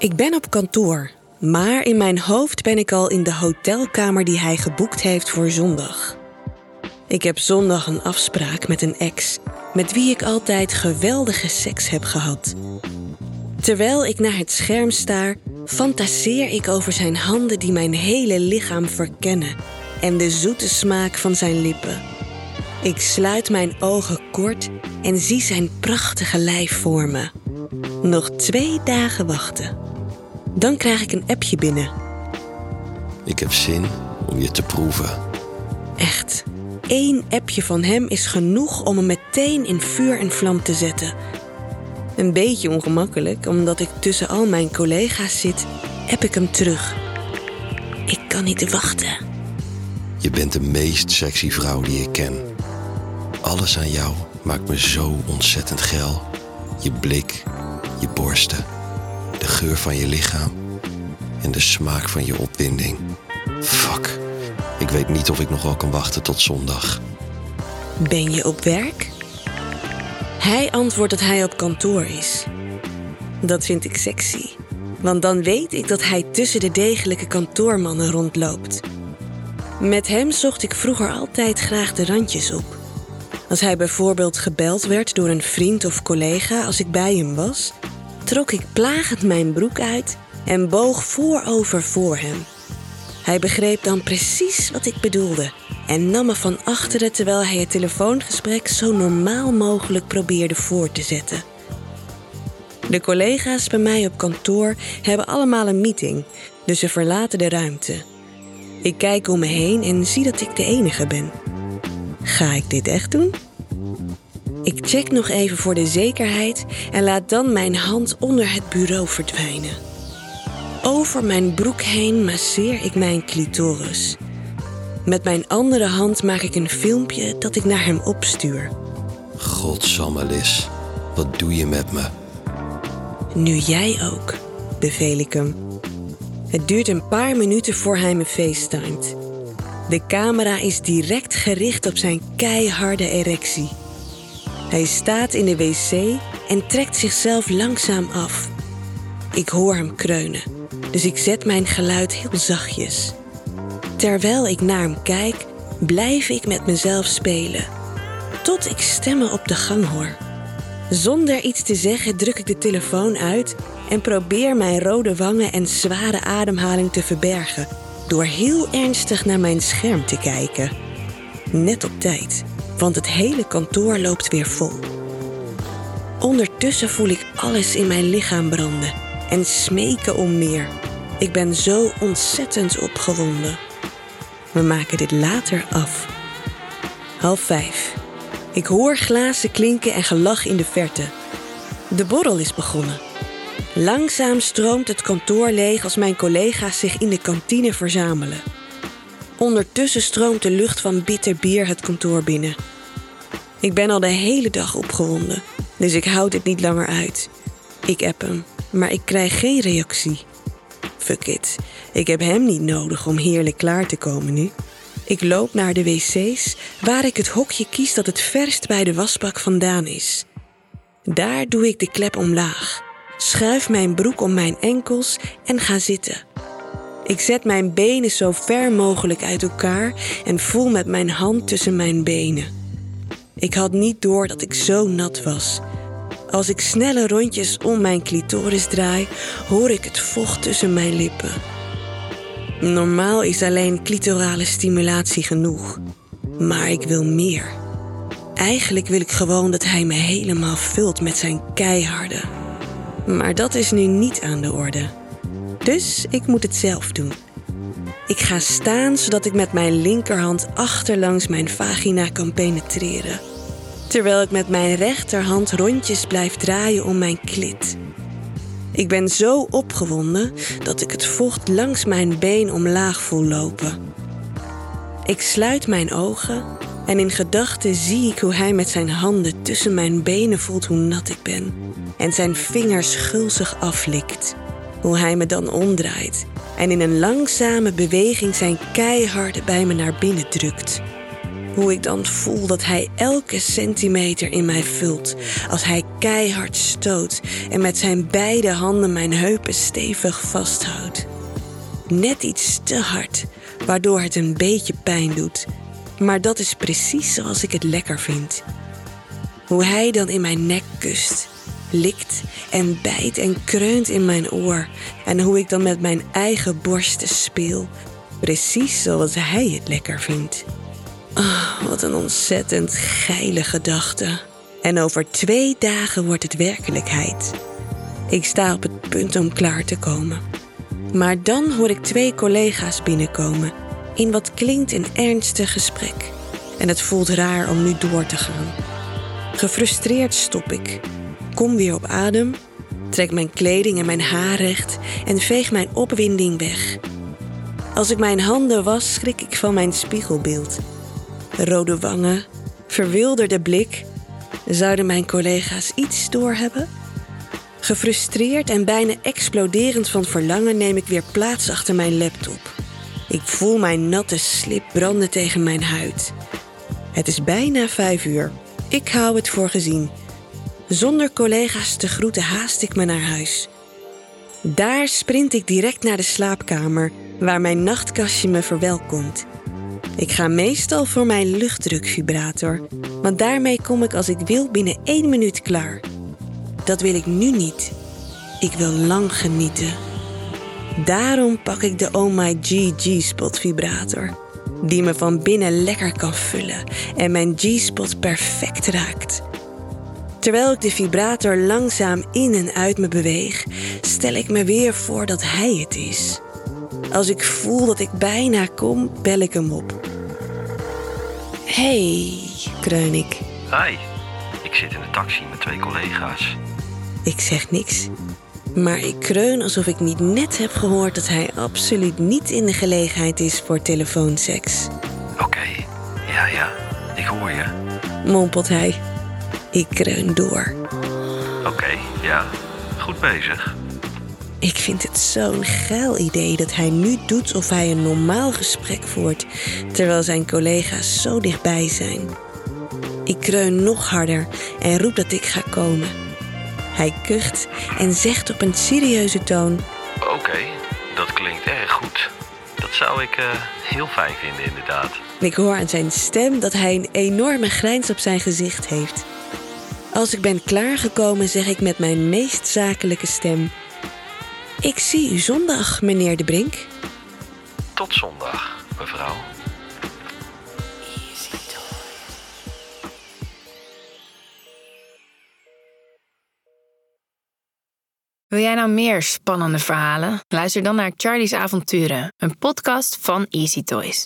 Ik ben op kantoor, maar in mijn hoofd ben ik al in de hotelkamer die hij geboekt heeft voor zondag. Ik heb zondag een afspraak met een ex, met wie ik altijd geweldige seks heb gehad. Terwijl ik naar het scherm staar, fantaseer ik over zijn handen die mijn hele lichaam verkennen en de zoete smaak van zijn lippen. Ik sluit mijn ogen kort en zie zijn prachtige lijf voor me. Nog twee dagen wachten. Dan krijg ik een appje binnen. Ik heb zin om je te proeven. Echt. Eén appje van hem is genoeg om me meteen in vuur en vlam te zetten. Een beetje ongemakkelijk, omdat ik tussen al mijn collega's zit, app ik hem terug. Ik kan niet wachten. Je bent de meest sexy vrouw die ik ken. Alles aan jou maakt me zo ontzettend geil. Je blik, je borsten, de geur van je lichaam en de smaak van je opwinding. Fuck, ik weet niet of ik nog wel kan wachten tot zondag. Ben je op werk? Hij antwoordt dat hij op kantoor is. Dat vind ik sexy, want dan weet ik dat hij tussen de degelijke kantoormannen rondloopt. Met hem zocht ik vroeger altijd graag de randjes op. Als hij bijvoorbeeld gebeld werd door een vriend of collega als ik bij hem was, trok ik plagend mijn broek uit en boog voorover voor hem. Hij begreep dan precies wat ik bedoelde en nam me van achteren terwijl hij het telefoongesprek zo normaal mogelijk probeerde voor te zetten. De collega's bij mij op kantoor hebben allemaal een meeting, dus ze verlaten de ruimte. Ik kijk om me heen en zie dat ik de enige ben. Ga ik dit echt doen? Ik check nog even voor de zekerheid en laat dan mijn hand onder het bureau verdwijnen. Over mijn broek heen masseer ik mijn clitoris. Met mijn andere hand maak ik een filmpje dat ik naar hem opstuur. Godsamme Liz, wat doe je met me? Nu jij ook, beveel ik hem. Het duurt een paar minuten voor hij me facetimet. De camera is direct gericht op zijn keiharde erectie. Hij staat in de wc en trekt zichzelf langzaam af. Ik hoor hem kreunen, dus ik zet mijn geluid heel zachtjes. Terwijl ik naar hem kijk, blijf ik met mezelf spelen. Tot ik stemmen op de gang hoor. Zonder iets te zeggen druk ik de telefoon uit en probeer mijn rode wangen en zware ademhaling te verbergen door heel ernstig naar mijn scherm te kijken. Net op tijd, want het hele kantoor loopt weer vol. Ondertussen voel ik alles in mijn lichaam branden en smeken om meer. Ik ben zo ontzettend opgewonden. We maken dit later af. Half vijf. Ik hoor glazen klinken en gelach in de verte. De borrel is begonnen. Langzaam stroomt het kantoor leeg als mijn collega's zich in de kantine verzamelen. Ondertussen stroomt de lucht van bitter bier het kantoor binnen. Ik ben al de hele dag opgewonden, dus ik houd het niet langer uit. Ik app hem, maar ik krijg geen reactie. Fuck it, ik heb hem niet nodig om heerlijk klaar te komen nu. Ik loop naar de wc's, waar ik het hokje kies dat het verst bij de wasbak vandaan is. Daar doe ik de klep omlaag, schuif mijn broek om mijn enkels en ga zitten. Ik zet mijn benen zo ver mogelijk uit elkaar en voel met mijn hand tussen mijn benen. Ik had niet door dat ik zo nat was. Als ik snelle rondjes om mijn clitoris draai, hoor ik het vocht tussen mijn lippen. Normaal is alleen clitorale stimulatie genoeg. Maar ik wil meer. Eigenlijk wil ik gewoon dat hij me helemaal vult met zijn keiharde. Maar dat is nu niet aan de orde. Dus ik moet het zelf doen. Ik ga staan zodat ik met mijn linkerhand achterlangs mijn vagina kan penetreren. Terwijl ik met mijn rechterhand rondjes blijf draaien om mijn klit. Ik ben zo opgewonden dat ik het vocht langs mijn been omlaag voel lopen. Ik sluit mijn ogen en in gedachten zie ik hoe hij met zijn handen tussen mijn benen voelt hoe nat ik ben en zijn vingers gulzig aflikt. Hoe hij me dan omdraait en in een langzame beweging zijn keiharde bij me naar binnen drukt. Hoe ik dan voel dat hij elke centimeter in mij vult als hij keihard stoot en met zijn beide handen mijn heupen stevig vasthoudt. Net iets te hard, waardoor het een beetje pijn doet. Maar dat is precies zoals ik het lekker vind. Hoe hij dan in mijn nek kust, likt en bijt en kreunt in mijn oor. En hoe ik dan met mijn eigen borsten speel, precies zoals hij het lekker vindt. Oh, wat een ontzettend geile gedachte. En over twee dagen wordt het werkelijkheid. Ik sta op het punt om klaar te komen. Maar dan hoor ik twee collega's binnenkomen in wat klinkt een ernstig gesprek. En het voelt raar om nu door te gaan. Gefrustreerd stop ik, kom weer op adem, trek mijn kleding en mijn haar recht en veeg mijn opwinding weg. Als ik mijn handen was, schrik ik van mijn spiegelbeeld. Rode wangen, verwilderde blik. Zouden mijn collega's iets doorhebben? Gefrustreerd en bijna exploderend van verlangen neem ik weer plaats achter mijn laptop. Ik voel mijn natte slip branden tegen mijn huid. Het is bijna vijf uur. Ik hou het voor gezien. Zonder collega's te groeten haast ik me naar huis. Daar sprint ik direct naar de slaapkamer, waar mijn nachtkastje me verwelkomt. Ik ga meestal voor mijn luchtdrukvibrator, want daarmee kom ik als ik wil binnen één minuut klaar. Dat wil ik nu niet. Ik wil lang genieten. Daarom pak ik de Oh My G-G-spot vibrator. Die me van binnen lekker kan vullen en mijn G-spot perfect raakt. Terwijl ik de vibrator langzaam in en uit me beweeg, stel ik me weer voor dat hij het is. Als ik voel dat ik bijna kom, bel ik hem op. Hey, kreun ik. Hi, ik zit in de taxi met twee collega's. Ik zeg niks. Maar ik kreun alsof ik niet net heb gehoord dat hij absoluut niet in de gelegenheid is voor telefoonseks. Oké, ja, ja, ik hoor je. Mompelt hij. Ik kreun door. Oké, ja, goed bezig. Ik vind het zo'n geil idee dat hij nu doet of hij een normaal gesprek voert, terwijl zijn collega's zo dichtbij zijn. Ik kreun nog harder en roep dat ik ga komen. Hij kucht en zegt op een serieuze toon: Oké, dat klinkt erg goed. Dat zou ik eh, heel fijn vinden, inderdaad. Ik hoor aan zijn stem dat hij een enorme grijns op zijn gezicht heeft. Als ik ben klaargekomen, zeg ik met mijn meest zakelijke stem: Ik zie u zondag, meneer De Brink. Tot zondag, mevrouw. Wil jij nou meer spannende verhalen? Luister dan naar Charlie's Avonturen, een podcast van Easy Toys.